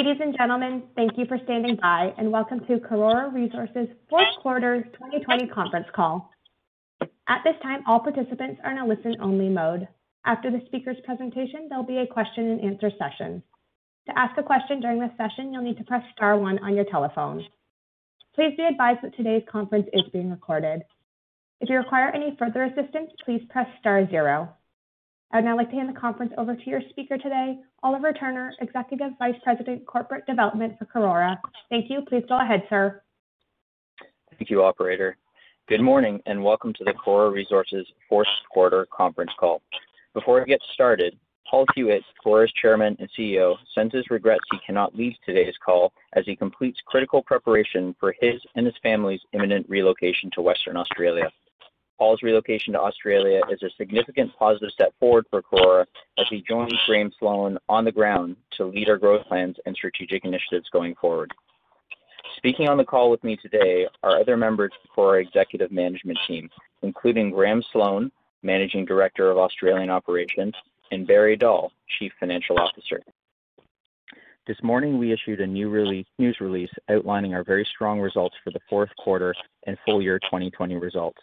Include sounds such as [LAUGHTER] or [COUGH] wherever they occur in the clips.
Ladies and gentlemen, thank you for standing by, and welcome to Karora Resources fourth quarter 2020 conference call. At this time, all participants are in a listen-only mode. After the speaker's presentation, there'll be a question and answer session. To ask a question during this session, you'll need to press star one on your telephone. Please be advised that today's conference is being recorded. If you require any further assistance, please press star zero. I'd now like to hand the conference over to your speaker today, Oliver Turner, Executive Vice President, Corporate Development for Karora. Thank you. Please go ahead, sir. Thank you, operator. Good morning, and welcome to the Karora Resources fourth quarter conference call. Before we get started, Paul Huet, Karora's Chairman and CEO, sends his regrets he cannot lead today's call as he completes critical preparation for his and his family's imminent relocation to Western Australia. Paul's relocation to Australia is a significant positive step forward for Karora as he joins Graham Sloan on the ground to lead our growth plans and strategic initiatives going forward. Speaking on the call with me today are other members of Karora executive management team, including Graham Sloan, Managing Director of Australian Operations, and Barry Dahl, Chief Financial Officer. This morning, we issued a new release, news release outlining our very strong results for the fourth quarter and full year 2020 results.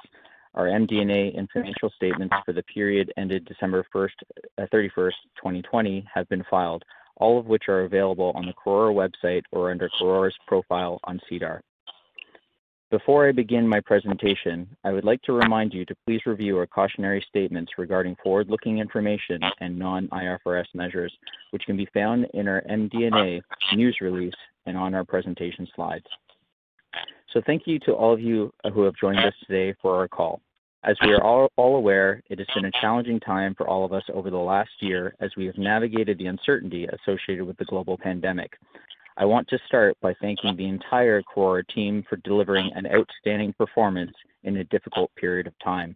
Our MD&A and financial statements for the period ended December 1st, uh, 31st, 2020 have been filed, all of which are available on the Karora website or under Karora's profile on SEDAR. Before I begin my presentation, I would like to remind you to please review our cautionary statements regarding forward-looking information and non-IFRS measures, which can be found in our MD&A news release and on our presentation slides. So thank you to all of you uh, who have joined us today for our call. As we are all, all aware, it has been a challenging time for all of us over the last year as we have navigated the uncertainty associated with the global pandemic. I want to start by thanking the entire Karora team for delivering an outstanding performance in a difficult period of time.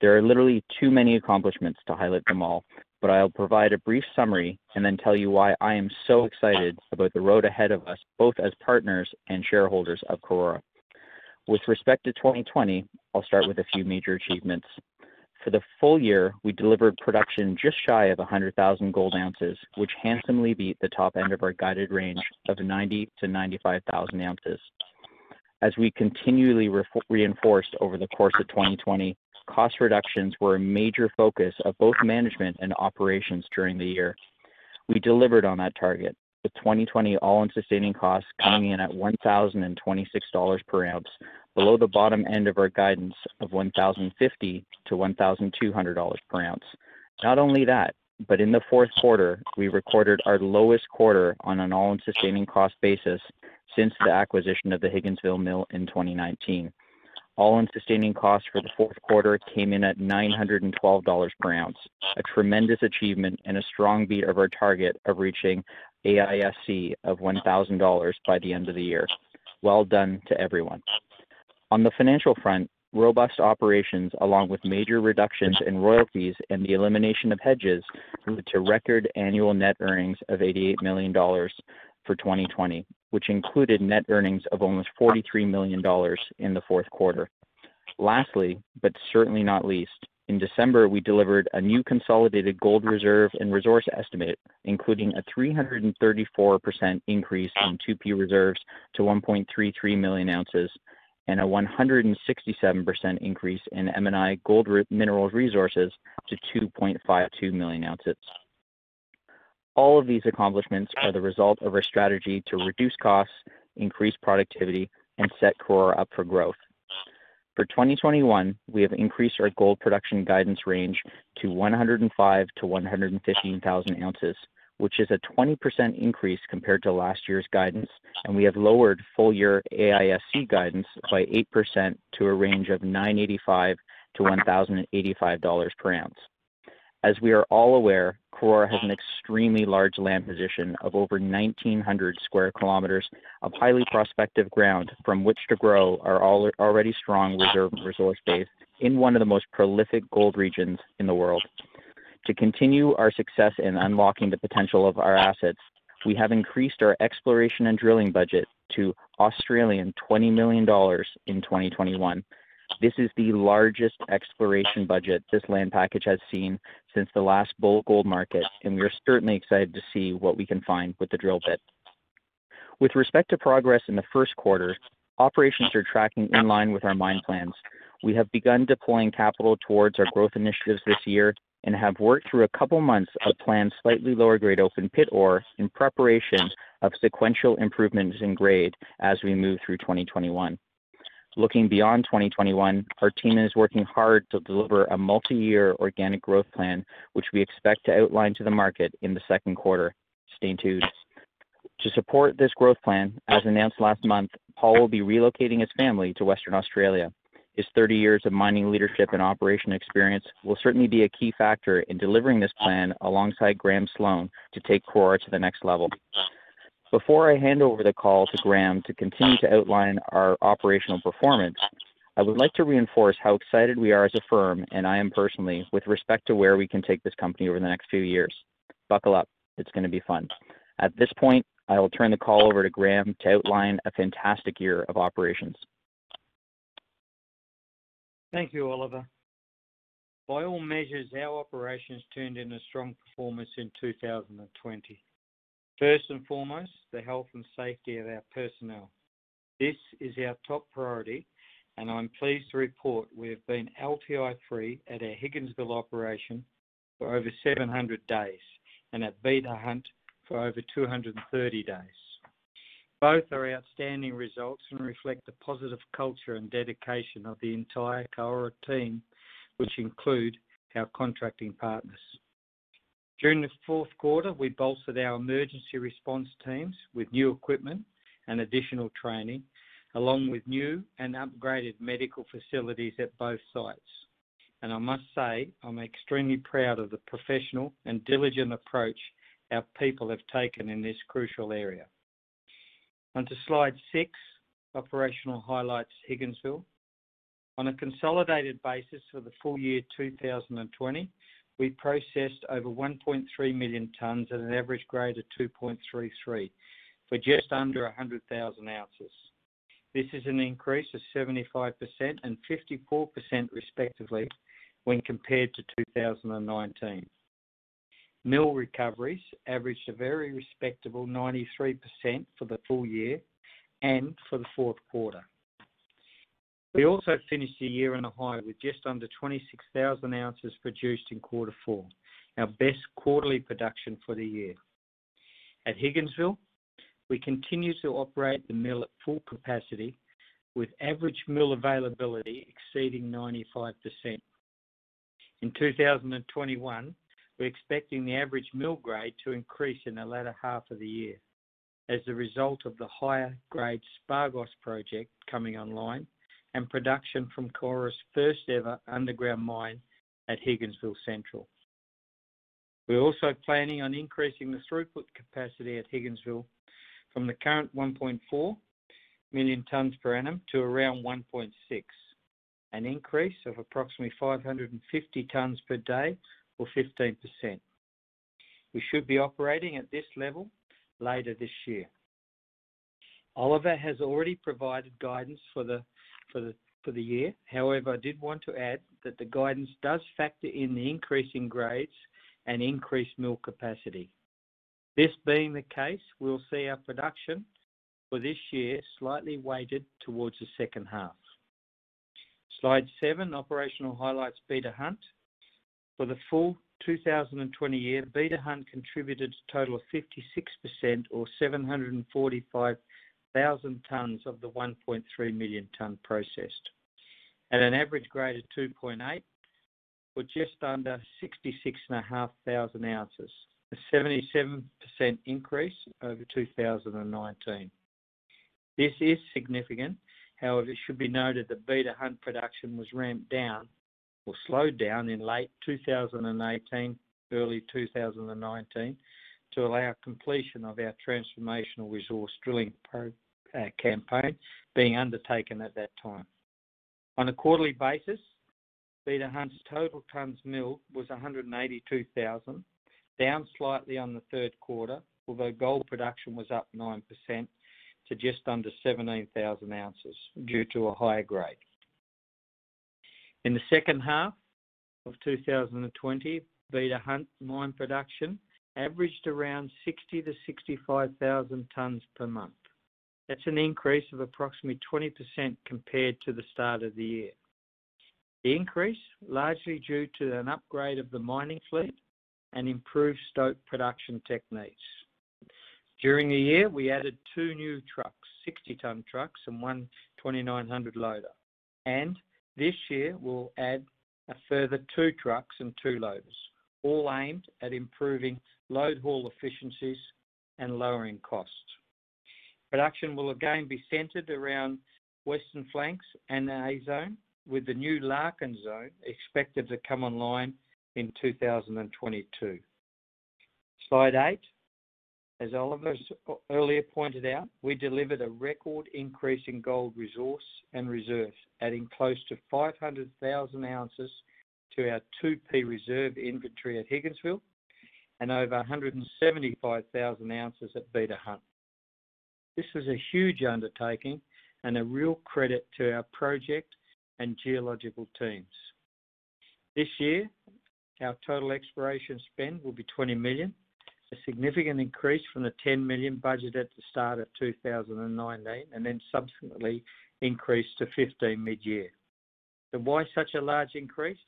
There are literally too many accomplishments to highlight them all, but I'll provide a brief summary and then tell you why I am so excited about the road ahead of us, both as partners and shareholders of Karora. With respect to 2020, I'll start with a few major achievements. For the full year, we delivered production just shy of 100,000 gold ounces, which handsomely beat the top end of our guided range of 90 to 95,000 ounces. As we continually reinforced over the course of 2020, cost reductions were a major focus of both management and operations during the year. We delivered on that target, with 2020 all-in sustaining costs coming in at $1,026 per ounce, below the bottom end of our guidance of $1,050 to $1,200 per ounce. Not only that, but in the fourth quarter, we recorded our lowest quarter on an all-in sustaining cost basis since the acquisition of the Higginsville mill in 2019. All-in sustaining costs for the fourth quarter came in at $912 per ounce, a tremendous achievement and a strong beat of our target of reaching AISC of $1,000 by the end of the year. Well done to everyone. On the financial front, robust operations along with major reductions in royalties and the elimination of hedges led to record annual net earnings of $88 million for 2020, which included net earnings of almost $43 million in the fourth quarter. Lastly, but certainly not least, in December, we delivered a new consolidated gold reserve and resource estimate, including a 334% increase in 2P reserves to 1.33 million ounces and a 167% increase in M&I gold mineral resources to 2.52 million ounces. All of these accomplishments are the result of our strategy to reduce costs, increase productivity, and set Karora up for growth. For 2021, we have increased our gold production guidance range to 105 to 115,000 ounces, which is a 20% increase compared to last year's guidance, and we have lowered full-year AISC guidance by 8% to a range of 985 to $1,085 per ounce. As we are all aware, Karora has an mm. extremely large land position of over 1,900 square kilometers of highly prospective ground from which to grow our already strong reserve and resource base in one of the most prolific gold regions in the world. To continue our success in unlocking the potential of our assets, we have increased our exploration and drilling budget to Australian 20 million Australian dollars in 2021 this is the largest exploration budget this land package has seen since the last bull gold market, and we are certainly excited to see what we can find with the drill bit. With respect to progress in the first quarter, operations are tracking in line with our mine plans. We have begun deploying capital towards our growth initiatives this year and have worked through a couple months of planned slightly lower grade open pit ore in preparation of sequential improvements in grade as we move through 2021. Looking beyond 2021, our team is working hard to deliver a multi-year organic growth plan, which we expect to outline to the market in the second quarter. Stay tuned. To support this growth plan, as announced last month, Paul will be relocating his family to Western Australia. His 30 years of mining leadership and operation experience will certainly be a key factor in delivering this plan alongside Graham Sloan to take Karora to the next level. Before I hand over the call to Graham to continue to outline our operational performance, I would like to reinforce how excited we are as a firm, and I am personally, with respect to where we can take this company over the next few years. Buckle up. It's going to be fun. At this point, I will turn the call over to Graham to outline a fantastic year of operations. Thank you, Oliver. By all measures, our operations turned in a strong performance in 2020. First and foremost, the health and safety of our personnel. This is our top priority, and I'm pleased to report we have been LTI-free at our Higginsville operation for over 700 days and at Beta Hunt for over 230 days. Both are outstanding results and reflect the positive culture and dedication of the entire Karora team, which include our contracting partners. During the fourth quarter, we bolstered our emergency response teams with new equipment and additional training, along with new and upgraded medical facilities at both sites. And I must say, I'm extremely proud of the professional and diligent approach our people have taken in this crucial area. On to slide six, operational highlights Higginsville. On a consolidated basis for the full year 2020, we processed over 1.3 million tons at an average grade of 2.33 for just under 100,000 ounces. This is an increase of 75% and 54% respectively when compared to 2019. Mill recoveries averaged a very respectable 93% for the full year and for the fourth quarter. We also finished the year on a high with just under 26,000 ounces produced in quarter four, our best quarterly production for the year. At Higginsville, we continue to operate the mill at full capacity with average mill availability exceeding 95%. In 2021, we're expecting the average mill grade to increase in the latter half of the year as a result of the higher grade Spargos project coming online and production from Karora's first ever underground mine at Higginsville Central. We're also planning on increasing the throughput capacity at Higginsville from the current 1.4 million tons per annum to around 1.6, an increase of approximately 550 tons per day or 15%. We should be operating at this level later this year. Oliver has already provided guidance for the for the for the year. However, I did want to add that the guidance does factor in the increase in grades and increased mill capacity. This being the case, we'll see our production for this year slightly weighted towards the second half. Slide seven, operational highlights Beta Hunt. For the full 2020 year, Beta Hunt contributed a total of 56% or 745 1,000 tons of the 1.3 million ton processed at an average grade of 2.8 or just under 66,500 ounces, a 77% increase over 2019. This is significant. However, it should be noted that Beta Hunt production was ramped down or slowed down in late 2018, early 2019 to allow completion of our transformational resource drilling Uh, campaign being undertaken at that time. On a quarterly basis, Beta Hunt's total tons milled was 182,000, down slightly on the third quarter, although gold production was up 9% to just under 17,000 ounces due to a higher grade. In the second half of 2020, Beta Hunt mine production averaged around 60,000-65,000 tons per month. That's an increase of approximately 20% compared to the start of the year. The increase largely due to an upgrade of the mining fleet and improved stope production techniques. During the year, we added two new trucks, 60-ton trucks and one 2,900 loader. And this year, we'll add a further two trucks and two loaders, all aimed at improving load haul efficiencies and lowering costs. Production will again be centered around Western Flanks and the A Zone, with the new Larkin Zone expected to come online in 2022. Slide eight. As Oliver earlier pointed out, we delivered a record increase in gold resource and reserves, adding close to 500,000 ounces to our 2P reserve inventory at Higginsville and over 175,000 ounces at Beta Hunt. This was a huge undertaking and a real credit to our project and geological teams. This year, our total exploration spend will be 20 million, a significant increase from the 10 million budget at the start of 2019, and then subsequently increased to 15 mid-year. So why such a large increase?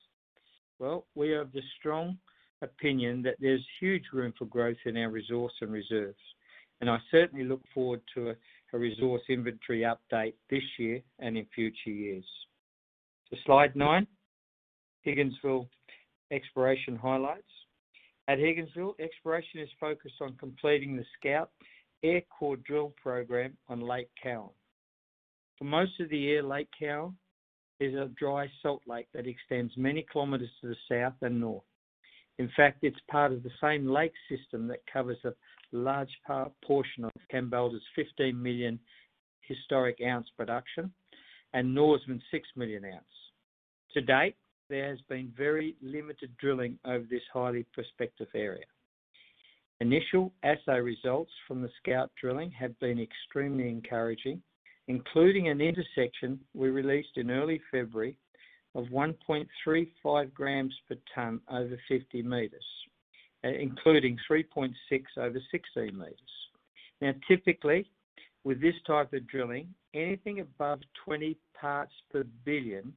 Well, we have the strong opinion that there's huge room for growth in our resource and reserves, and I certainly look forward to a resource inventory update this year and in future years. To slide nine, Higginsville exploration highlights. At Higginsville, exploration is focused on completing the Scout Air Core drill program on Lake Cowan. For most of the year, Lake Cowan is a dry salt lake that extends many kilometers to the south and north. In fact, it's part of the same lake system that covers a large part, portion of Kambalda's 15 million historic ounce production and Norseman's 6 million ounce. To date, there has been very limited drilling over this highly prospective area. Initial assay results from the Scout drilling have been extremely encouraging, including an intersection we released in early February of 1.35 grams per ton over 50 meters, uh, including 3.6 over 16 meters. Now, typically, with this type of drilling, anything above 20 parts per billion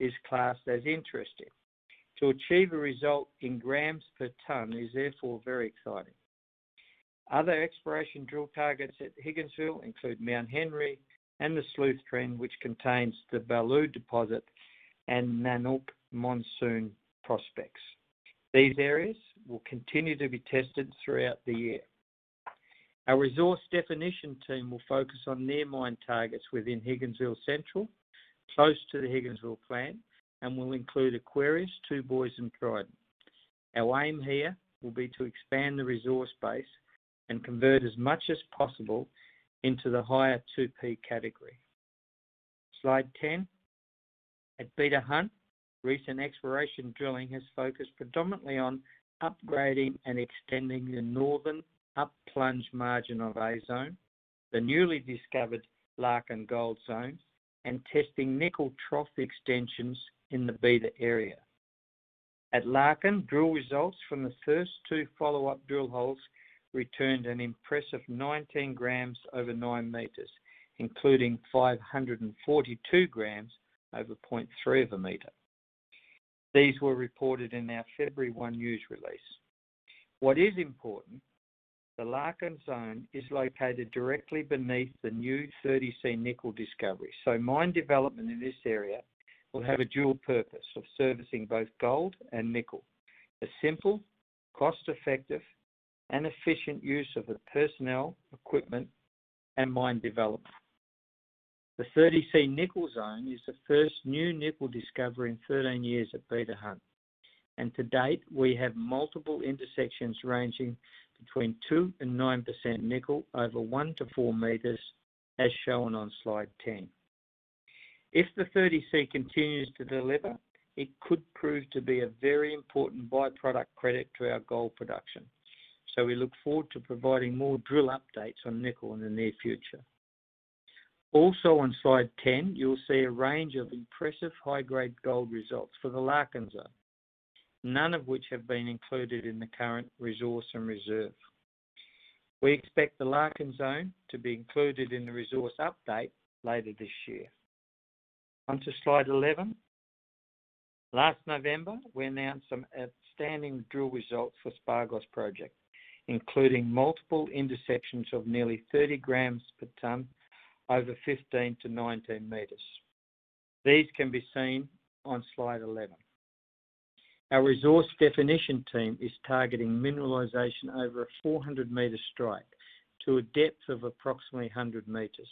is classed as interesting. To achieve a result in grams per ton is therefore very exciting. Other exploration drill targets at Higginsville include Mount Henry and the Sleuth Trend, which contains the Baloo deposit and Nanook Monsoon prospects. These areas will continue to be tested throughout the year. Our resource definition team will focus on near mine targets within Higginsville Central, close to the Higginsville plant, and will include Aquarius, Two Boys, and Trident. Our aim here will be to expand the resource base and convert as much as possible into the higher 2P category. Slide 10. At Beta Hunt, recent exploration drilling has focused predominantly on upgrading and extending the northern up-plunge margin of A Zone, the newly discovered Larkin Gold Zone, and testing nickel trough extensions in the Beta area. At Larkin, drill results from the first two follow-up drill holes returned an impressive 19 grams over nine meters, including 542 grams over 0.3 of a meter. These were reported in our February 1 news release. What is important, the Larkin Zone is located directly beneath the new 30C nickel discovery. So mine development in this area will have a dual purpose of servicing both gold and nickel. A simple, cost-effective, and efficient use of the personnel, equipment, and mine development. The 30C nickel zone is the first new nickel discovery in 13 years at Beta Hunt, and to date, we have multiple intersections ranging between 2 and 9% nickel over 1 to 4 meters, as shown on slide 10. If the 30C continues to deliver, it could prove to be a very important by-product credit to our gold production. So we look forward to providing more drill updates on nickel in the near future. Also on slide 10, you'll see a range of impressive high-grade gold results for the Larkin Zone, none of which have been included in the current resource and reserve. We expect the Larkin Zone to be included in the resource update later this year. On to slide 11. Last November, we announced some outstanding drill results for Spargos Project, including multiple intersections of nearly 30 grams per ton over 15 to 19 meters. These can be seen on slide 11. Our resource definition team is targeting mineralization over a 400-meter strike to a depth of approximately 100 meters.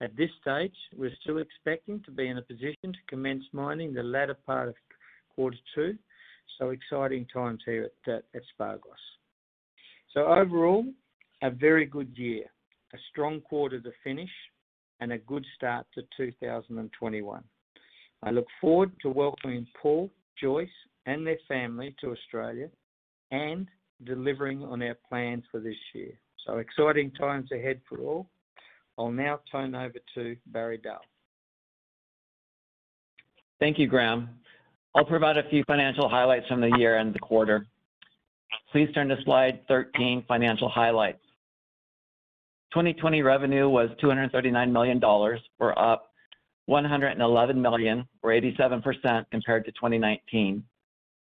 At this stage, we're still expecting to be in a position to commence mining the latter part of quarter two, so exciting times here at Spargos. So overall, a very good year, a strong quarter to finish, and a good start to 2021. I look forward to welcoming Paul, Joyce, and their family to Australia and delivering on our plans for this year. So exciting times ahead for all. I'll now turn over to Barry Dahl. Thank you, Graham. I'll provide a few financial highlights from the year and the quarter. Please turn to slide 13, financial highlights. 2020 revenue was $239 million, or up 111 million, or 87% compared to 2019.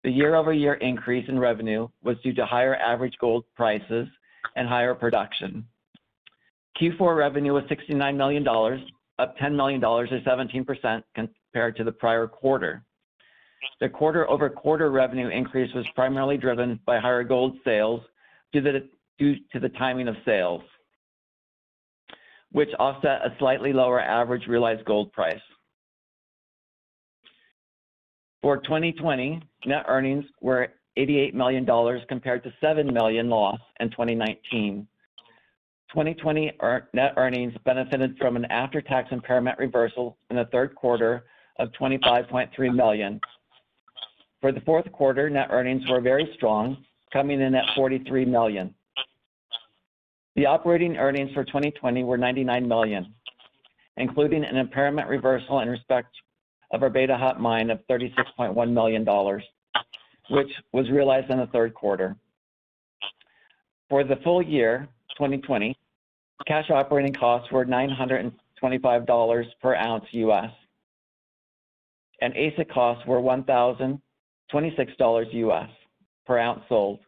The year-over-year increase in revenue was due to higher average gold prices and higher production. Q4 revenue was $69 million, up $10 million, or 17% compared to the prior quarter. The quarter-over-quarter revenue increase was primarily driven by higher gold sales due to the timing of sales, which offset a slightly lower average realized gold price. For 2020, net earnings were $88 million compared to 7 million loss in 2019. 2020 net earnings benefited from an after-tax impairment reversal in the third quarter of 25.3 million. For the fourth quarter, net earnings were very strong, coming in at $43 million. The operating earnings for 2020 were 99 million, including an impairment reversal in respect of our Beta Hunt mine of $36.1 million, which was realized in the third quarter. For the full year 2020, cash operating costs were $925 per ounce U.S., and AISC costs were $1,026 U.S. per ounce sold.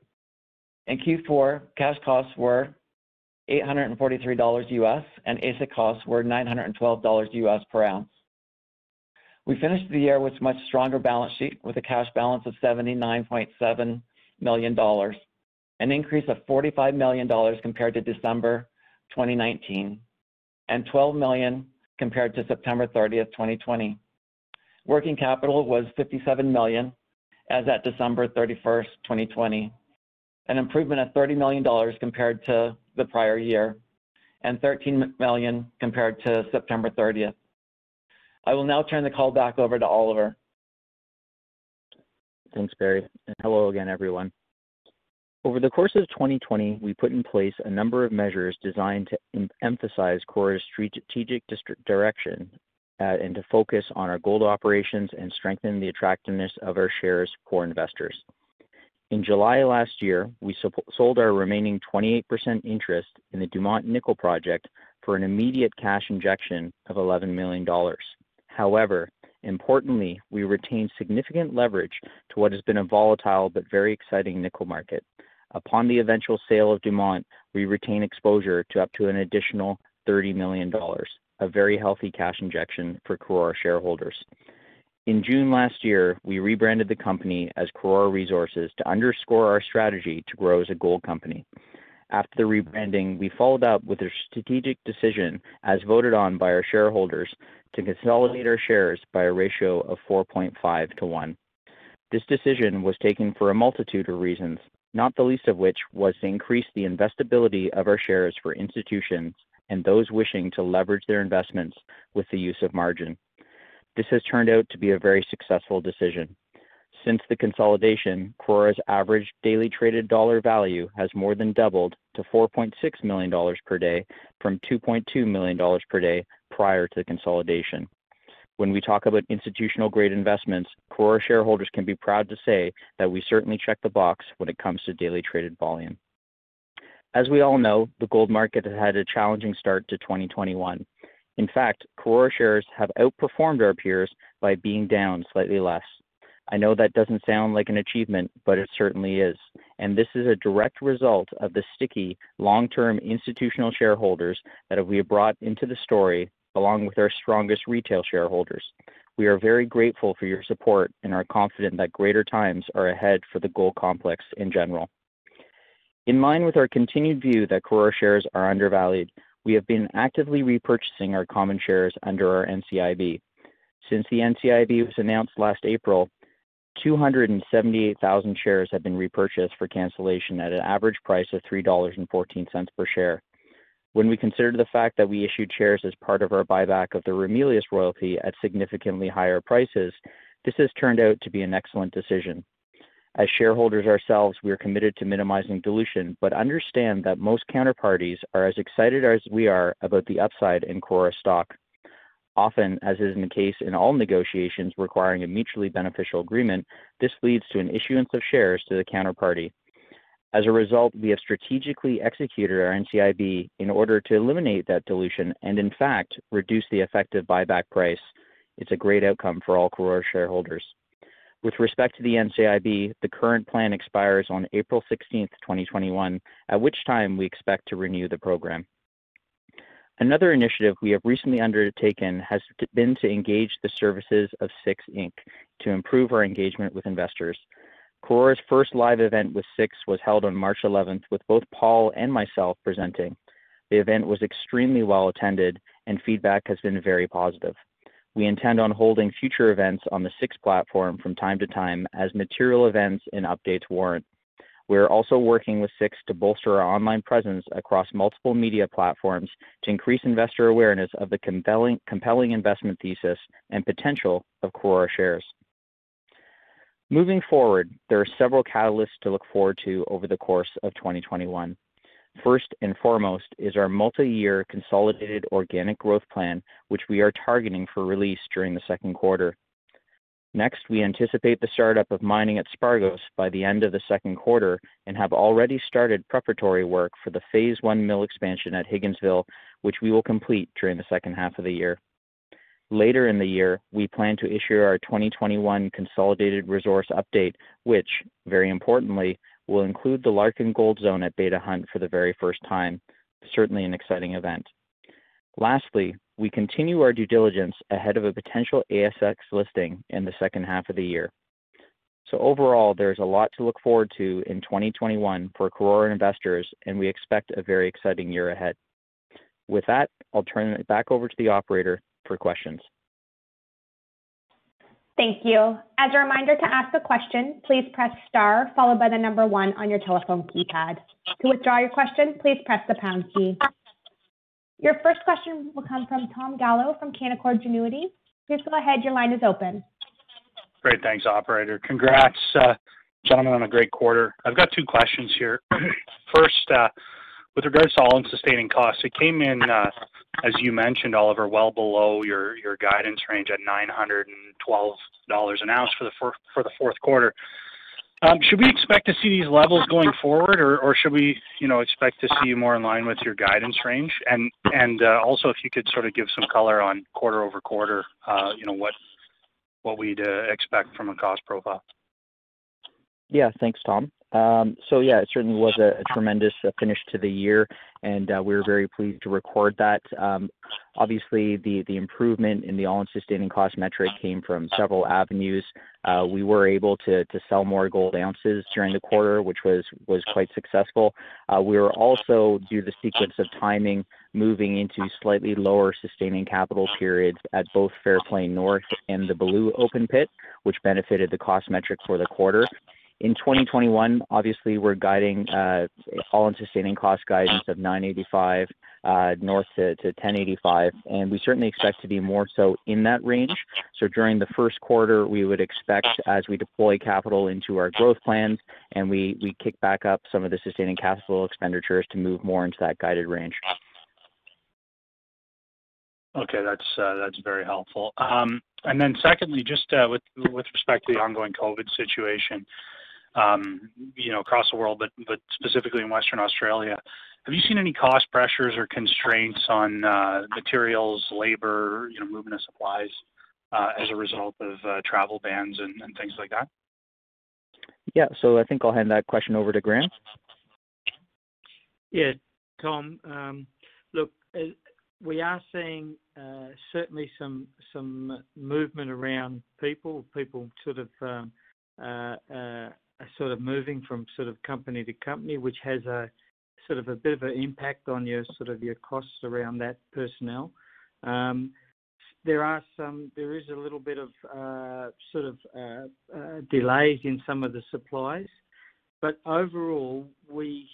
In Q4, cash costs were $843 U.S., and AISC costs were $912 U.S. per ounce. We finished the year with a much stronger balance sheet with a cash balance of $79.7 million, an increase of $45 million compared to December 2019, and 12 million compared to September 30th, 2020. Working capital was 57 million as at December 31st, 2020, an improvement of $30 million compared to the prior year, and 13 million compared to September 30th. I will now turn the call back over to Oliver. Thanks, Barry, hello again, everyone. Over the course of 2020, we put in place a number of measures designed to emphasize Karora's strategic direction uh, and to focus on our gold operations and strengthen the attractiveness of our shares for investors. In July last year, we sold our remaining 28% interest in the Dumont Nickel Project for an immediate cash injection of $11 million. However, importantly, we retained significant leverage to what has been a volatile but very exciting nickel market. Upon the eventual sale of Dumont, we retain exposure to up to an additional $30 million, a very healthy cash injection for Karora shareholders. In June last year, we rebranded the company as Karora Resources to underscore our strategy to grow as a gold company. after the rebranding, we followed up with a strategic decision, as voted on by our shareholders, to consolidate our shares by a ratio of 4.5 to 1. This decision was taken for a multitude of reasons, not the least of which was to increase the investability of our shares for institutions and those wishing to leverage their investments with the use of margin. This has turned out to be a very successful decision. Since the consolidation, Karora's average daily traded dollar value has more than doubled to $4.6 million per day from $2.2 million per day prior to the consolidation. When we talk about institutional-grade investments, Karora shareholders can be proud to say that we certainly check the box when it comes to daily traded volume. As we all know, the gold market has had a challenging start to 2021. In fact, Karora shares have outperformed our peers by being down slightly less. I know that doesn't sound like an achievement, but it certainly is, and this is a direct result of the sticky, long-term institutional shareholders that we have brought into the story, along with our strongest retail shareholders. We are very grateful for your support and are confident that greater times are ahead for the gold complex in general. In line with our continued view that Karora shares are undervalued, we have been actively repurchasing our common shares under our NCIB. Since the NCIB was announced last April, 278,000 shares have been repurchased for cancellation at an average price of $3.14 per share. When we consider the fact that we issued shares as part of our buyback of the Ramelius royalty at significantly higher prices, this has turned out to be an excellent decision. As shareholders ourselves, we are committed to minimizing dilution, but understand that most counterparties are as excited as we are about the upside in Karora stock. Often, as is the case in all negotiations requiring a mutually beneficial agreement, this leads to an issuance of shares to the counterparty. As a result, we have strategically executed our NCIB in order to eliminate that dilution and, in fact, reduce the effective buyback price. It's a great outcome for all Karora shareholders. With respect to the NCIB, the current plan expires on April 16th, 2021, at which time we expect to renew the program. Another initiative we have recently undertaken has been to engage the services of SIX Inc. to improve our engagement with investors. Karora's first live event with SIX was held on March 11th, with both Paul and myself presenting. The event was extremely well attended, and feedback has been very positive. We intend on holding future events on the SIX platform from time to time as material events and updates warrant. We are also working with SIX to bolster our online presence across multiple media platforms to increase investor awareness of the compelling investment thesis and potential of Karora shares. Moving forward, there are several catalysts to look forward to over the course of 2021. First and foremost is our multi-year consolidated organic growth plan, which we are targeting for release during the second quarter. Next, we anticipate the startup of mining at Spargos by the end of the second quarter and have already started preparatory work for the phase one mill expansion at Higginsville, which we will complete during the second half of the year. Later in the year, we plan to issue our 2021 consolidated resource update, which, very importantly, will include the Larkin Gold Zone at Beta Hunt for the very first time. Certainly an exciting event. Lastly, we continue our due diligence ahead of a potential ASX listing in the second half of the year. So Overall, there's a lot to look forward to in 2021 for Karora investors, and we expect a very exciting year ahead. With that, I'll turn it back over to the operator for questions. Thank you. As a reminder, to ask a question, please press star followed by the number one on your telephone keypad. To withdraw your question, please press the pound key. Your first question will come from Tom Gallo from Canaccord Genuity. Please go ahead. Your line is open. Great. Thanks, operator. Congrats, uh, gentlemen, on a great quarter. I've got two questions here. [CLEARS THROAT] First, uh, with regards to all-in sustaining costs, it came in, uh, as you mentioned, Oliver, well below your your guidance range at $912 an ounce for the fourth quarter. Um, should we expect to see these levels going forward, or or should we you know, expect to see you more in line with your guidance range? And and uh also, if you could sort of give some color on quarter-over-quarter, uh, you know, what what we'd uh, expect from a cost profile. Yeah. Thanks, Tom. Um, so yeah, it certainly was a, tremendous uh, finish to the year, and uh, we were very pleased to record that. Um, obviously, the the improvement in the all-in sustaining cost metric came from several avenues. Uh, we were able to to sell more gold ounces during the quarter, which was was quite successful. Uh, we were also, due to the sequence of timing, moving into slightly lower sustaining capital periods at both Fairplay North and the Baloo open pit, which benefited the cost metric for the quarter. In 2021, obviously, we're guiding uh, all-in sustaining cost guidance of 985 uh, north to, to 1085, and we certainly expect to be more so in that range. So during the first quarter, we would expect as we deploy capital into our growth plans and we, kick back up some of the sustaining capital expenditures to move more into that guided range. Okay, that's uh, very helpful. Um, and then secondly, just with respect to the ongoing COVID situation, um, you know, across the world, but but specifically in Western Australia, have you seen any cost pressures or constraints on uh, materials, labor, you know, movement of supplies uh, as a result of uh, travel bans and, and things like that? Yeah, so I think I'll hand that question over to Graham. Yeah, Tom. Um, look, we are seeing uh, certainly some some movement around people. People sort of um, uh, uh, are sort of moving from sort of company to company, which has a sort of a bit of an impact on your sort of your costs around that personnel. Um, there are some. There is a little bit of uh, sort of uh, uh, delays in some of the supplies. But overall, we,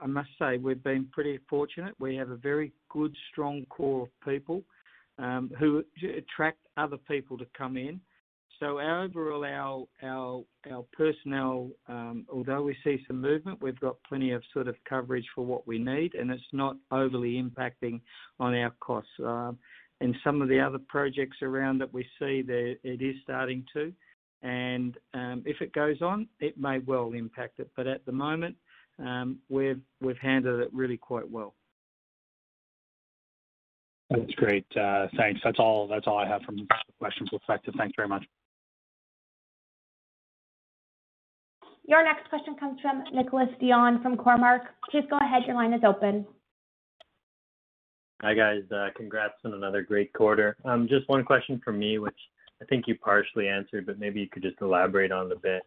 I must say, we've been pretty fortunate. We have a very good, strong core of people um, who attract other people to come in. So overall, our personnel, um, although we see some movement, we've got plenty of sort of coverage for what we need, and it's not overly impacting on our costs. Um, and some of the other projects around that we see, there it is starting to and um, if it goes on, it may well impact it. But at the moment, um, we've we've handled it really quite well. That's great. Uh, thanks. That's all. That's all I have from the question perspective. Thanks very much. Your next question comes from Nicholas Dion from Cormark. Please go ahead. Your line is open. Hi, guys. Uh, congrats on another great quarter. Um, just one question from me, which I think you partially answered, but maybe you could just elaborate on it a bit.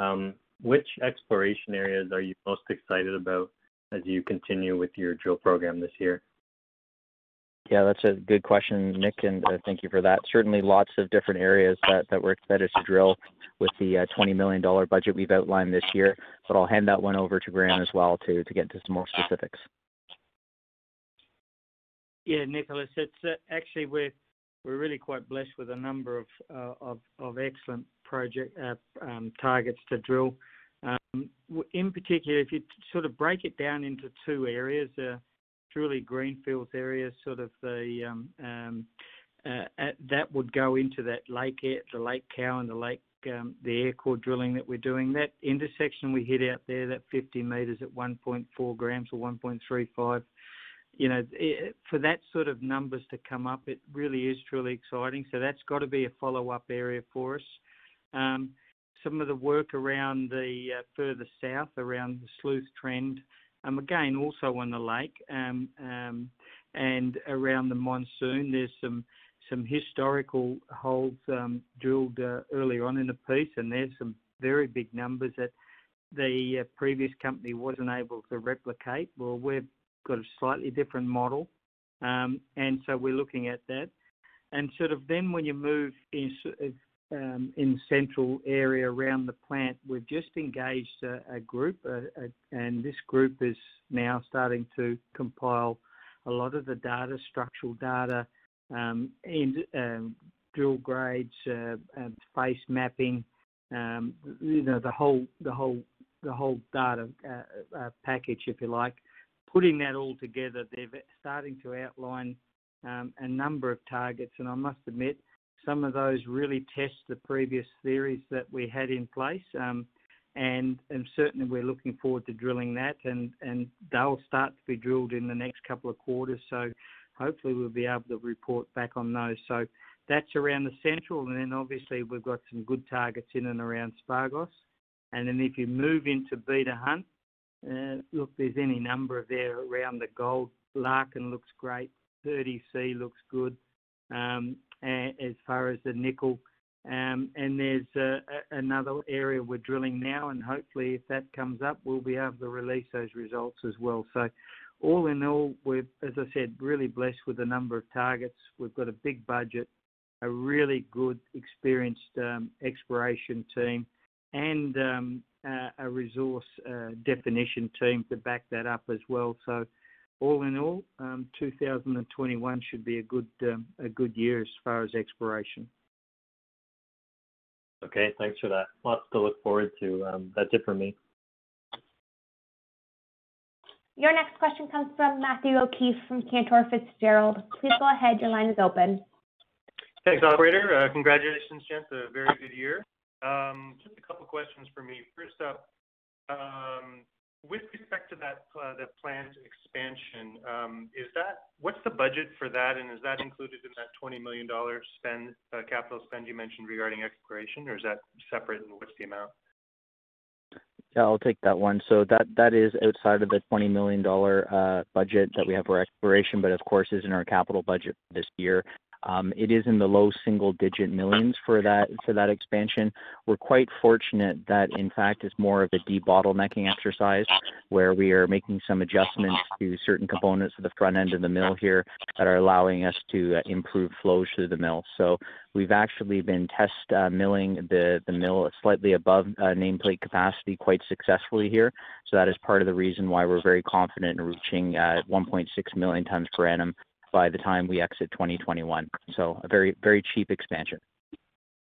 Um, which exploration areas are you most excited about as you continue with your drill program this year? Yeah, that's a good question, Nick, and uh, thank you for that. Certainly lots of different areas that, that we're excited to drill with the uh, $20 million budget we've outlined this year, but I'll hand that one over to Graham as well to, to get into some more specifics. Yeah, Nicholas, it's uh, actually we're we're really quite blessed with a number of uh, of, of, excellent project uh, um, targets to drill. Um, in particular, if you sort of break it down into two areas, uh, truly greenfields areas, sort of the um, um uh, at, that would go into that lake, the Lake Cowan the lake, um, the air core drilling that we're doing. That intersection we hit out there, that 50 metres at 1.4 grams or 1.35 you know, it, for that sort of numbers to come up, it really is truly exciting. So that's got to be a follow-up area for us. Um, some of the work around the uh, further south, around the Sleuth Trend, um, again also on the lake, um, um, and around the monsoon. There's some some historical holes um, drilled uh, earlier on in the piece, and there's some very big numbers that the uh, previous company wasn't able to replicate. Well, we've got a slightly different model. Um, and so we're looking at that. And sort of then when you move in, um, in central area around the plant, we've just engaged a, a group, uh, a, and this group is now starting to compile a lot of the data, structural data, um, and um, drill grades, uh, and face mapping, um, you know, the whole, the whole, the whole data uh, uh package, if you like. Putting that all together, they're starting to outline um, a number of targets, and I must admit, some of those really test the previous theories that we had in place. Um, and, and certainly we're looking forward to drilling that, and, and they'll start to be drilled in the next couple of quarters. So hopefully we'll be able to report back on those. So that's around the central, and then obviously we've got some good targets in and around Spargos. And then if you move into Beta Hunt, uh, look, there's any number of there around the gold. Larkin looks great. 30C looks good. Um, as far as the nickel, um, and there's uh, another area we're drilling now, and hopefully, if that comes up, we'll be able to release those results as well. So, all in all, we're, as I said, really blessed with a number of targets. We've got a big budget, a really good, experienced um, exploration team, and um, uh, a resource uh, definition team to back that up as well. So, all in all, um, 2021 should be a good um, a good year as far as exploration. Okay, thanks for that. Lots to look forward to. Um, that's it for me. Your next question comes from Matthew O'Keefe from Cantor Fitzgerald. Please go ahead. Your line is open. Thanks, operator. Uh, congratulations, gents. A very good year. Um, just a couple questions for me. First up, um, with respect to that, uh, the planned expansion, um, is that what's the budget for that, and is that included in that $20 million spend, uh, capital spend you mentioned regarding exploration, or is that separate, and what's the amount? Yeah, I'll take that one. So that that is outside of the $20 million uh, budget that we have for exploration, but of course is in our capital budget this year. Um, it is in the low single-digit millions for that for that expansion. We're quite fortunate that, in fact, it's more of a debottlenecking exercise where we are making some adjustments to certain components of the front end of the mill here that are allowing us to uh, improve flows through the mill. So we've actually been test uh, milling the the mill slightly above uh, nameplate capacity quite successfully here. So that is part of the reason why we're very confident in reaching 1.6 million tons per annum by the time we exit 2021. So a very, very cheap expansion.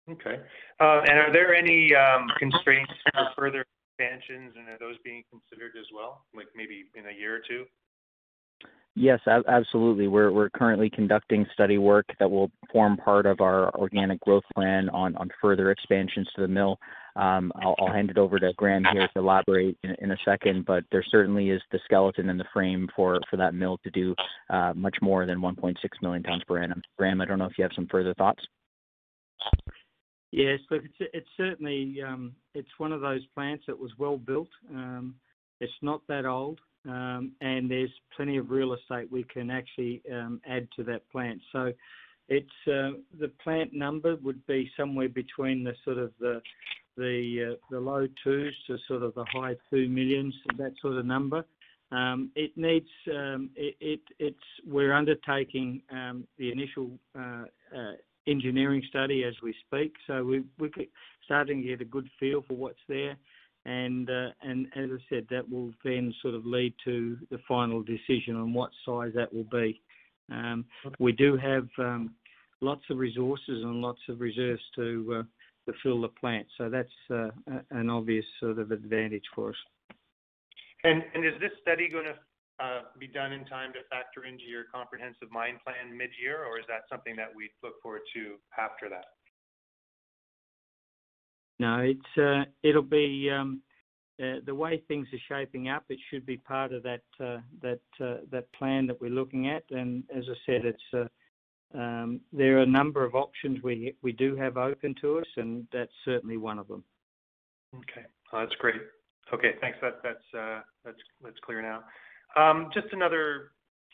Okay. Uh, and are there any um, constraints for further expansions, and are those being considered as well, like maybe in a year or two? Yes, absolutely. We're we're currently conducting study work that will form part of our organic growth plan on on further expansions to the mill. Um, I'll, hand it over to Graham here to elaborate in, in a second, but there certainly is the skeleton and the frame for for that mill to do uh, much more than 1.6 million tons per annum. Graham, I don't know if you have some further thoughts. Yes, look, it's it's certainly um, it's one of those plants that was well built. Um, it's not that old. Um, and there's plenty of real estate we can actually um, add to that plant. So it's uh, the plant number would be somewhere between the sort of the the uh, the low twos to sort of the high two millions, that sort of number. Um, it needs um, it, it, it's we're undertaking um, the initial uh, uh, engineering study as we speak, so we we're starting to get a good feel for what's there and uh, and as I said, that will then sort of lead to the final decision on what size that will be. Um, we do have um, lots of resources and lots of reserves to uh, to fill the plant, so that's uh, an obvious sort of advantage for us. And and is this study going to uh, be done in time to factor into your comprehensive mine plan mid-year, or is that something that we look forward to after that? No, it's uh, it'll be um, uh, the way things are shaping up. It should be part of that uh, plan that we're looking at. And as I said, it's um, there are a number of options we do have open to us, and that's certainly one of them. Okay, oh, that's great. Okay, thanks. That that's clear now. Um, just another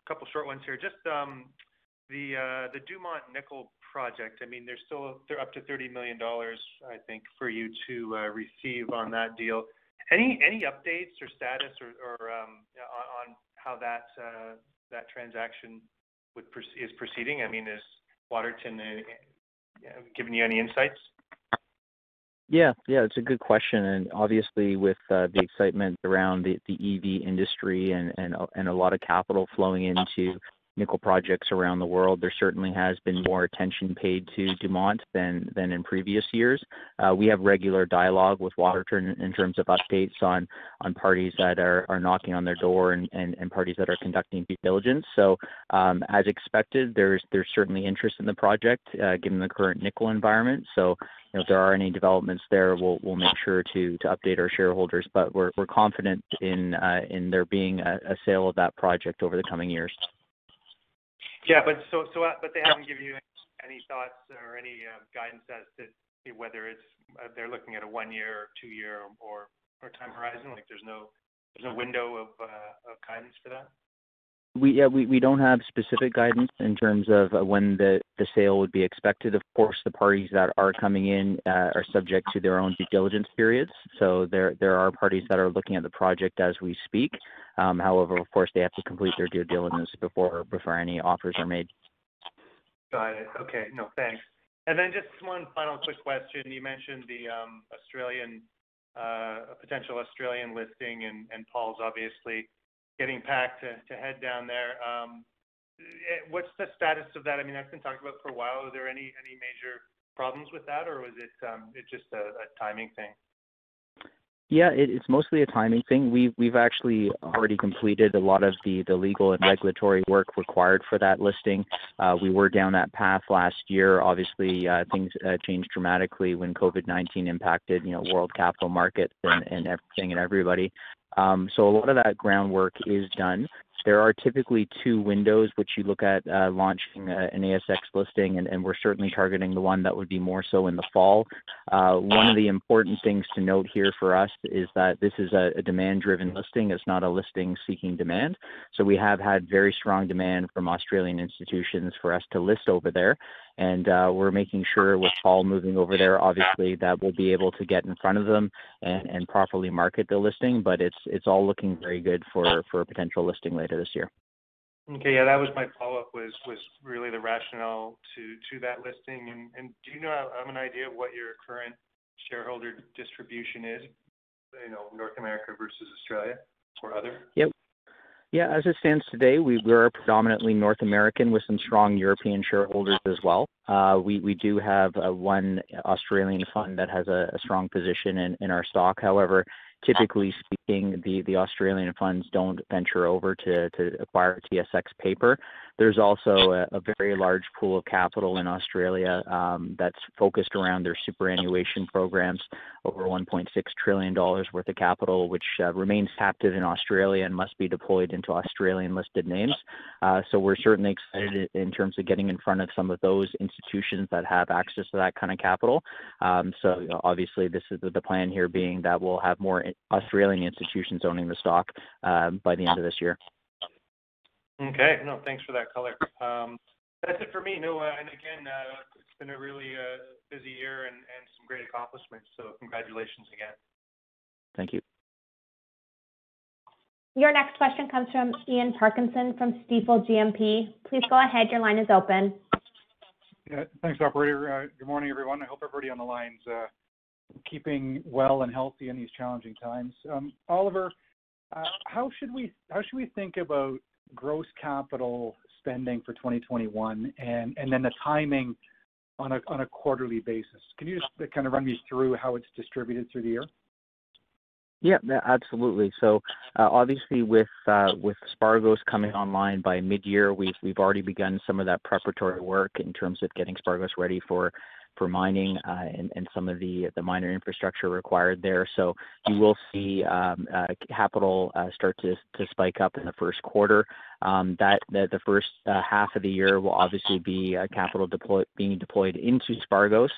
couple short ones here. Just the Dumont nickel project. I mean, there's still they're up to $30 million, I think, for you to uh, receive on that deal. Any any updates or status or, um, on, how that uh, that transaction is proceeding? I mean, is Waterton uh, giving you any insights? Yeah, yeah, it's a good question, and obviously with the excitement around the, the EV industry and, and and a lot of capital flowing into nickel projects around the world, there certainly has been more attention paid to Dumont than than in previous years. Uh, we have regular dialogue with Waterton in terms of updates on on parties that are, are knocking on their door and, and, parties that are conducting due diligence. So um, as expected, there's there's certainly interest in the project uh, given the current nickel environment. So if there are any developments there, we'll we'll make sure to to update our shareholders. But we're we're confident in uh, in there being a sale of that project over the coming years. Yeah, but so so uh, but they haven't given you any thoughts or any uh, guidance as to whether it's they're looking at a one-year or two-year or or time horizon? Like, there's no window of guidance for that? We don't have specific guidance in terms of when the sale would be expected. Of course, the parties that are coming in uh, are subject to their own due diligence periods. So there there are parties that are looking at the project as we speak. Um, however, of course, they have to complete their due diligence before any offers are made. Got it. Okay. No, thanks. And then just one final quick question. You mentioned the um, Australian uh, potential Australian listing, and Paul's obviously getting packed to head down there. Um, Eh, what's the status of that? I mean, that's been talked about for a while. Are there any major problems with that, or was it um, just a timing thing? Yeah, it's mostly a timing thing. We've actually already completed a lot of the legal and regulatory work required for that listing. Uh, we were down that path last year. Obviously, uh, things uh, changed dramatically when COVID-19 impacted, you know, world capital markets and everything and everybody. Um, so a lot of that groundwork is done. There are typically two windows which you look at uh, launching uh, an ASX listing, and we're certainly targeting the one that would be more so in the fall. Uh, one of the important things to note here for us is that this is a demand-driven listing. It's not a listing seeking demand. So we have had very strong demand from Australian institutions for us to list over there. And we're making sure with Paul moving over there, obviously, that we'll be able to get in front of them and properly market the listing. But it's it's all looking very good for a potential listing later this year. Okay. Yeah, that was my follow-up, was really the rationale to that listing. And and do you know have an idea of what your current shareholder distribution is, you know, North America versus Australia or other? Yep. Yeah, as it stands today, we're predominantly North American with some strong European shareholders as well. Uh, we do have uh, one Australian fund that has a strong position in our stock. However, typically speaking, the the Australian funds don't venture over to to acquire TSX paper. There's also a very large pool of capital in Australia that's focused around their superannuation programs, over 1.6 trillion dollars worth of capital, which remains captive in Australia and must be deployed into Australian-listed names. Uh, so we're certainly excited in terms of getting in front of some of those institutions that have access to that kind of capital. Um so obviously, this is the plan here being that we'll have more Australian institutions owning the stock by the end of this year. Okay. No, thanks for that color. Um, that's it for me. No, uh, and again, uh, it's been a really uh, busy year and some great accomplishments, so congratulations again. Thank you. Your next question comes from Ian Parkinson from Stifel GMP. Please go ahead. Your line is open. Yeah. Thanks, operator. Good morning, everyone. I hope everybody on the line's keeping well and healthy in these challenging times. Um, Oliver, how should we think about gross capital spending for 2021 and then the timing on a quarterly basis? Can you just kind of run me through how it's distributed through the year? Yeah. Absolutely. So, uh, obviously uh, with Spargos coming online by mid-year, we've already begun some of that preparatory work in terms of getting Spargos ready for mining uh, and some of the minor infrastructure required there. So you will see um, uh, capital uh, start to spike up in the first quarter. Um, that the first uh, half of the year will obviously be uh, capital being deployed into Spargos.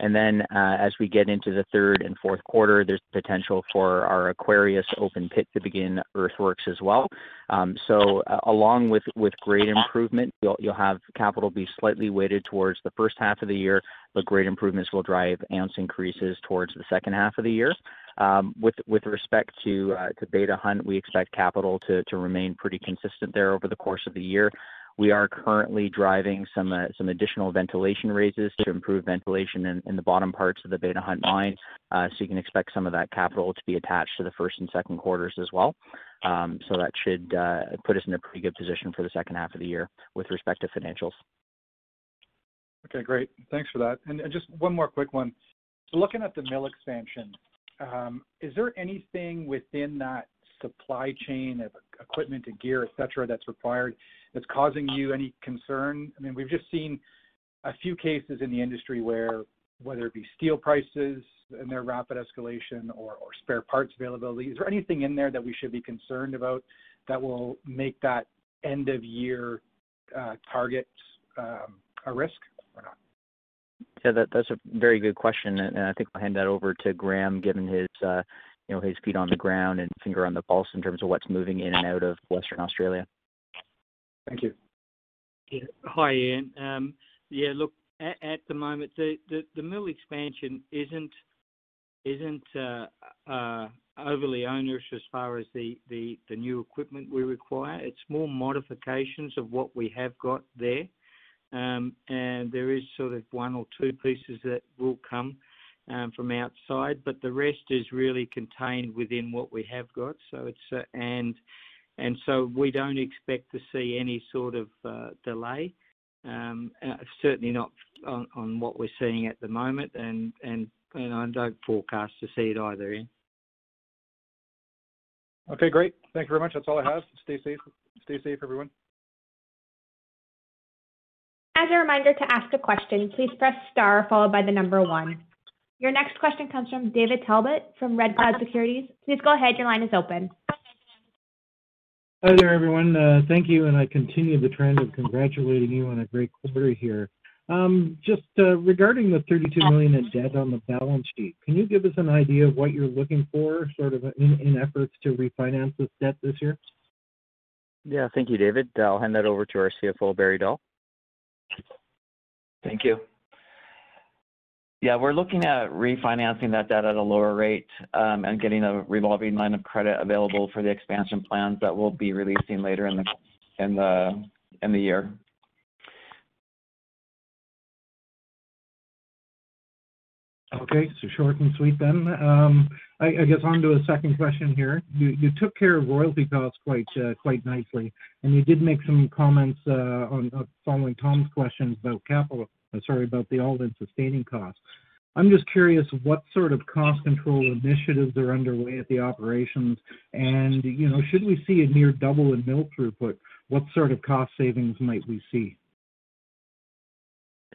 And then, uh, as we get into the third and fourth quarter, there's potential for our Aquarius open pit to begin earthworks as well. Um, so, along with grade improvement, you'll have capital be slightly weighted towards the first half of the year, but grade improvements will drive ounce increases towards the second half of the year. With with respect to uh to Beta Hunt, we expect capital to to remain pretty consistent there over the course of the year. We are currently driving some some additional ventilation raises to improve ventilation in the bottom parts of the Beta Hunt mine. So you can expect some of that capital to be attached to the first and second quarters as well. Um so that should put us in a pretty good position for the second half of the year with respect to financials. Okay, great. Thanks for that. And just one more quick one. Looking at the mill expansion, Um, is there anything within that supply chain of equipment and gear, et cetera, that's required that's causing you any concern? I mean, we've just seen a few cases in the industry where whether it be steel prices and their rapid escalation or spare parts availability, is there anything in there that we should be concerned about that will make that end of year uh, target um, a risk? Yeah, that's a very good question, and I think I'll hand that over to Graham, given his, uh, you know, his feet on the ground and finger on the pulse in terms of what's moving in and out of Western Australia. Thank you. Yeah. Hi, Ian. Um, yeah, look, at the moment, the mill expansion isn't uh, uh, overly onerous as far as the new equipment we require. It's more modifications of what we have got there. There is sort of one or two pieces that will come um, from outside, but the rest is really contained within what we have got. So it's uh, and and so we don't expect to see any sort of uh, delay, um, certainly not on on, what we're seeing at the moment, and and and I don't forecast to see it either, Ian. Okay, great. Thank you very much. That's all I have. Stay safe. Stay safe, everyone. As a reminder to ask a question, please press star followed by the number one. Your next question comes from David Talbot from Red Cloud Securities. Please go ahead. Your line is open. Hi there, everyone. Uh, thank you, and I continue the trend of congratulating you on a great quarter here. Um, just uh, regarding the 32 million in debt on the balance sheet, can you give us an idea of what you're looking for, sort of in efforts to refinance this debt this year? Yeah. Thank you, David. I'll hand that over to our CFO, Barry Dahl. Thank you. Yeah, we're looking at refinancing that debt at a lower rate, um, and getting a revolving line of credit available for the expansion plans that we'll be releasing later in the year. Okay. So short and sweet then. Um, I guess on to a second question here. You took care of royalty costs quite quite nicely, and you did make some comments on following Tom's questions about capital uh sorry about the all-in sustaining costs. I'm just curious what sort of cost control initiatives are underway at the operations and, you know, should we see a near double in mill throughput, what sort of cost savings might we see?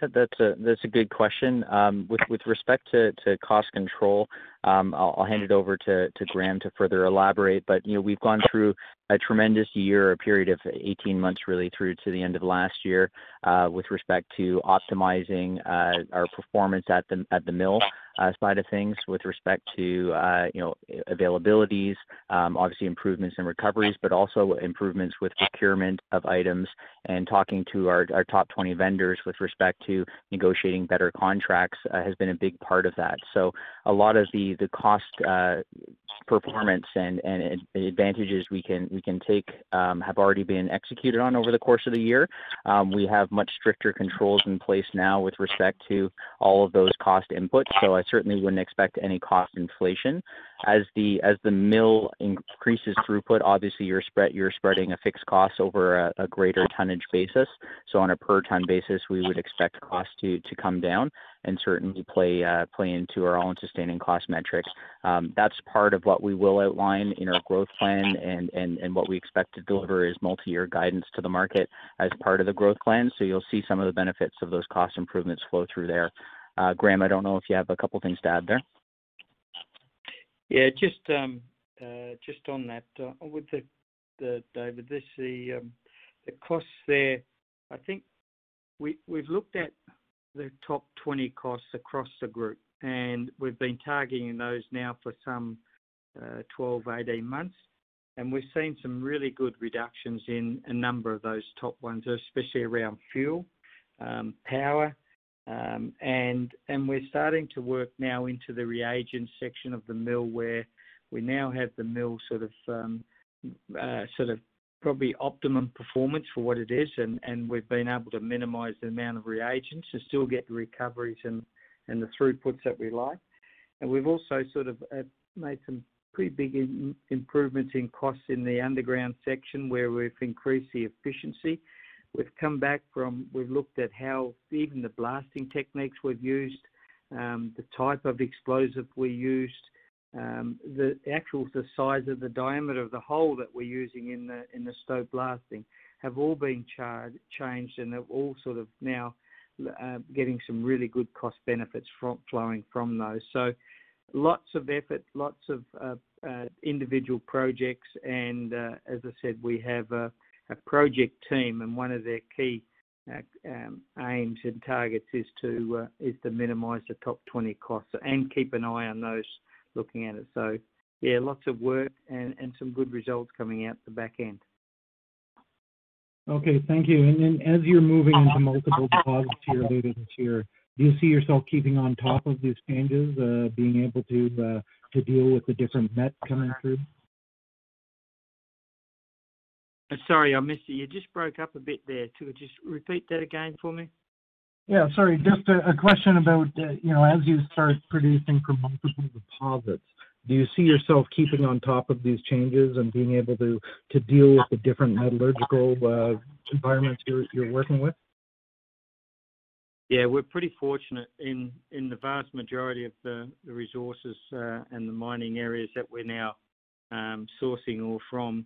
That's a good question. Um with with respect to cost control, Um, I'll hand it over to Graham to further elaborate. But you know, we've gone through a tremendous year, a period of 18 months really through to the end of last year, uh, with respect to optimizing uh, our performance at the mill uh, side of things with respect to you know, availabilities, um, obviously improvements in recoveries, but also improvements with procurement of items and talking to our top 20 vendors with respect to negotiating better contracts has been a big part of that. So a lot of the cost uh, performance and advantages we can take um, have already been executed on over the course of the year. Um, we have much stricter controls in place now with respect to all of those cost inputs, so I certainly wouldn't expect any cost inflation. As the as the mill increases throughput, obviously you're spread you're spreading a fixed cost over a greater tonnage basis. So on a per ton basis, we would expect costs to to come down and certainly play play into our all-in sustaining cost metrics. That's part of what we will outline in our growth plan and and and what we expect to deliver is multi-year guidance to the market as part of the growth plan. So you'll see some of the benefits of those cost improvements flow through there. Uh, Graham, I don't know if you have a couple things to add there. Yeah, just um, uh, just on that, uh, with the David, this, the um, the costs there, I think we've looked at the top 20 costs across the group, and we've been targeting those now for some uh, 12, 18 months. And we've seen some really good reductions in a number of those top ones, especially around fuel, um power, we're starting to work now into the reagent section of the mill, where we now have the mill sort of um uh sort of probably optimum performance for what it is. And and we've been able to minimize the amount of reagents and still get the recoveries and the throughputs that we like. And we've also sort of made some pretty big improvements in costs in the underground section where we've increased the efficiency. We've come back from, we've looked at how even the blasting techniques we've used, um, the type of explosive we used, um, the actual size of the diameter of the hole that we're using in the in the stope blasting have all been changed, and they're all sort of now uh, getting some really good cost benefits flowing from those. So lots of effort, lots of uh, uh, individual projects, and as I said, we have a project team, and one of their key um, aims and targets is to uh, is to minimize the top 20 costs and keep an eye on those looking at it. So yeah, lots of work and and some good results coming out the back end. Okay, thank you. And then as you're moving into multiple deposits here later this year, do you see yourself keeping on top of these changes, uh, being able to uh, to deal with the different met coming through? Uh, sorry, I missed it. You just broke up a bit there. Could you just repeat that again for me? Yeah, sorry. Just a, question about uh, you know as you start producing from multiple deposits, do you see yourself keeping on top of these changes and being able to to deal with the different metallurgical uh, environments you're you're working with? Yeah, we're pretty fortunate in in the vast majority of the, the resources uh, and the mining areas that we're now um, sourcing ore from.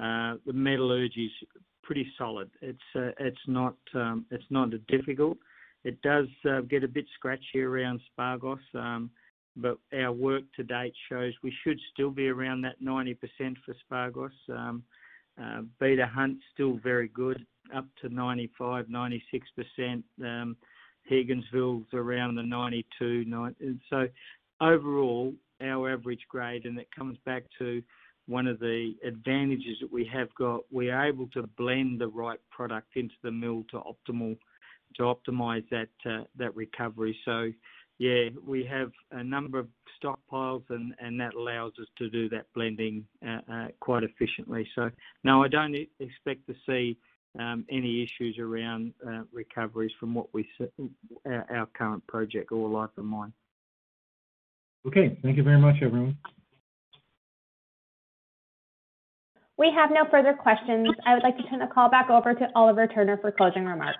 Uh, the metallurgy is pretty solid. It's uh, it's not um, it's not difficult. It does uh, get a bit scratchy around Spargos. Um, but our work to date shows we should still be around that 90% for Spargos. Um, Beta Hunt's still very good, up to 95, 96%. Um, Higginsville's around the 92, 90. So overall, our average grade, and it comes back to one of the advantages that we have got, we are able to blend the right product into the mill to optimal to optimize that uh, that recovery. So yeah, we have a number of stockpiles, and, that allows us to do that blending uh, uh, quite efficiently. So, no, I don't expect to see um, any issues around recoveries from what we our current project or life of mine. Okay, thank you very much, everyone. We have no further questions. I would like to turn the call back over to Oliver Turner for closing remarks.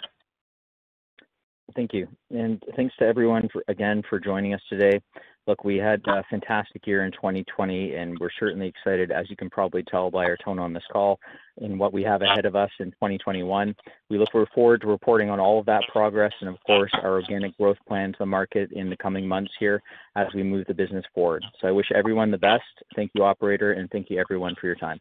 Thank you. And thanks to everyone for, again for joining us today. Look, we had a fantastic year in 2020, and we're certainly excited, as you can probably tell by our tone on this call, and what we have ahead of us in 2021. We look forward to reporting on all of that progress and, of course, our organic growth plan to the market in the coming months here as we move the business forward. So I wish everyone the best. Thank you, operator, and thank you, everyone, for your time.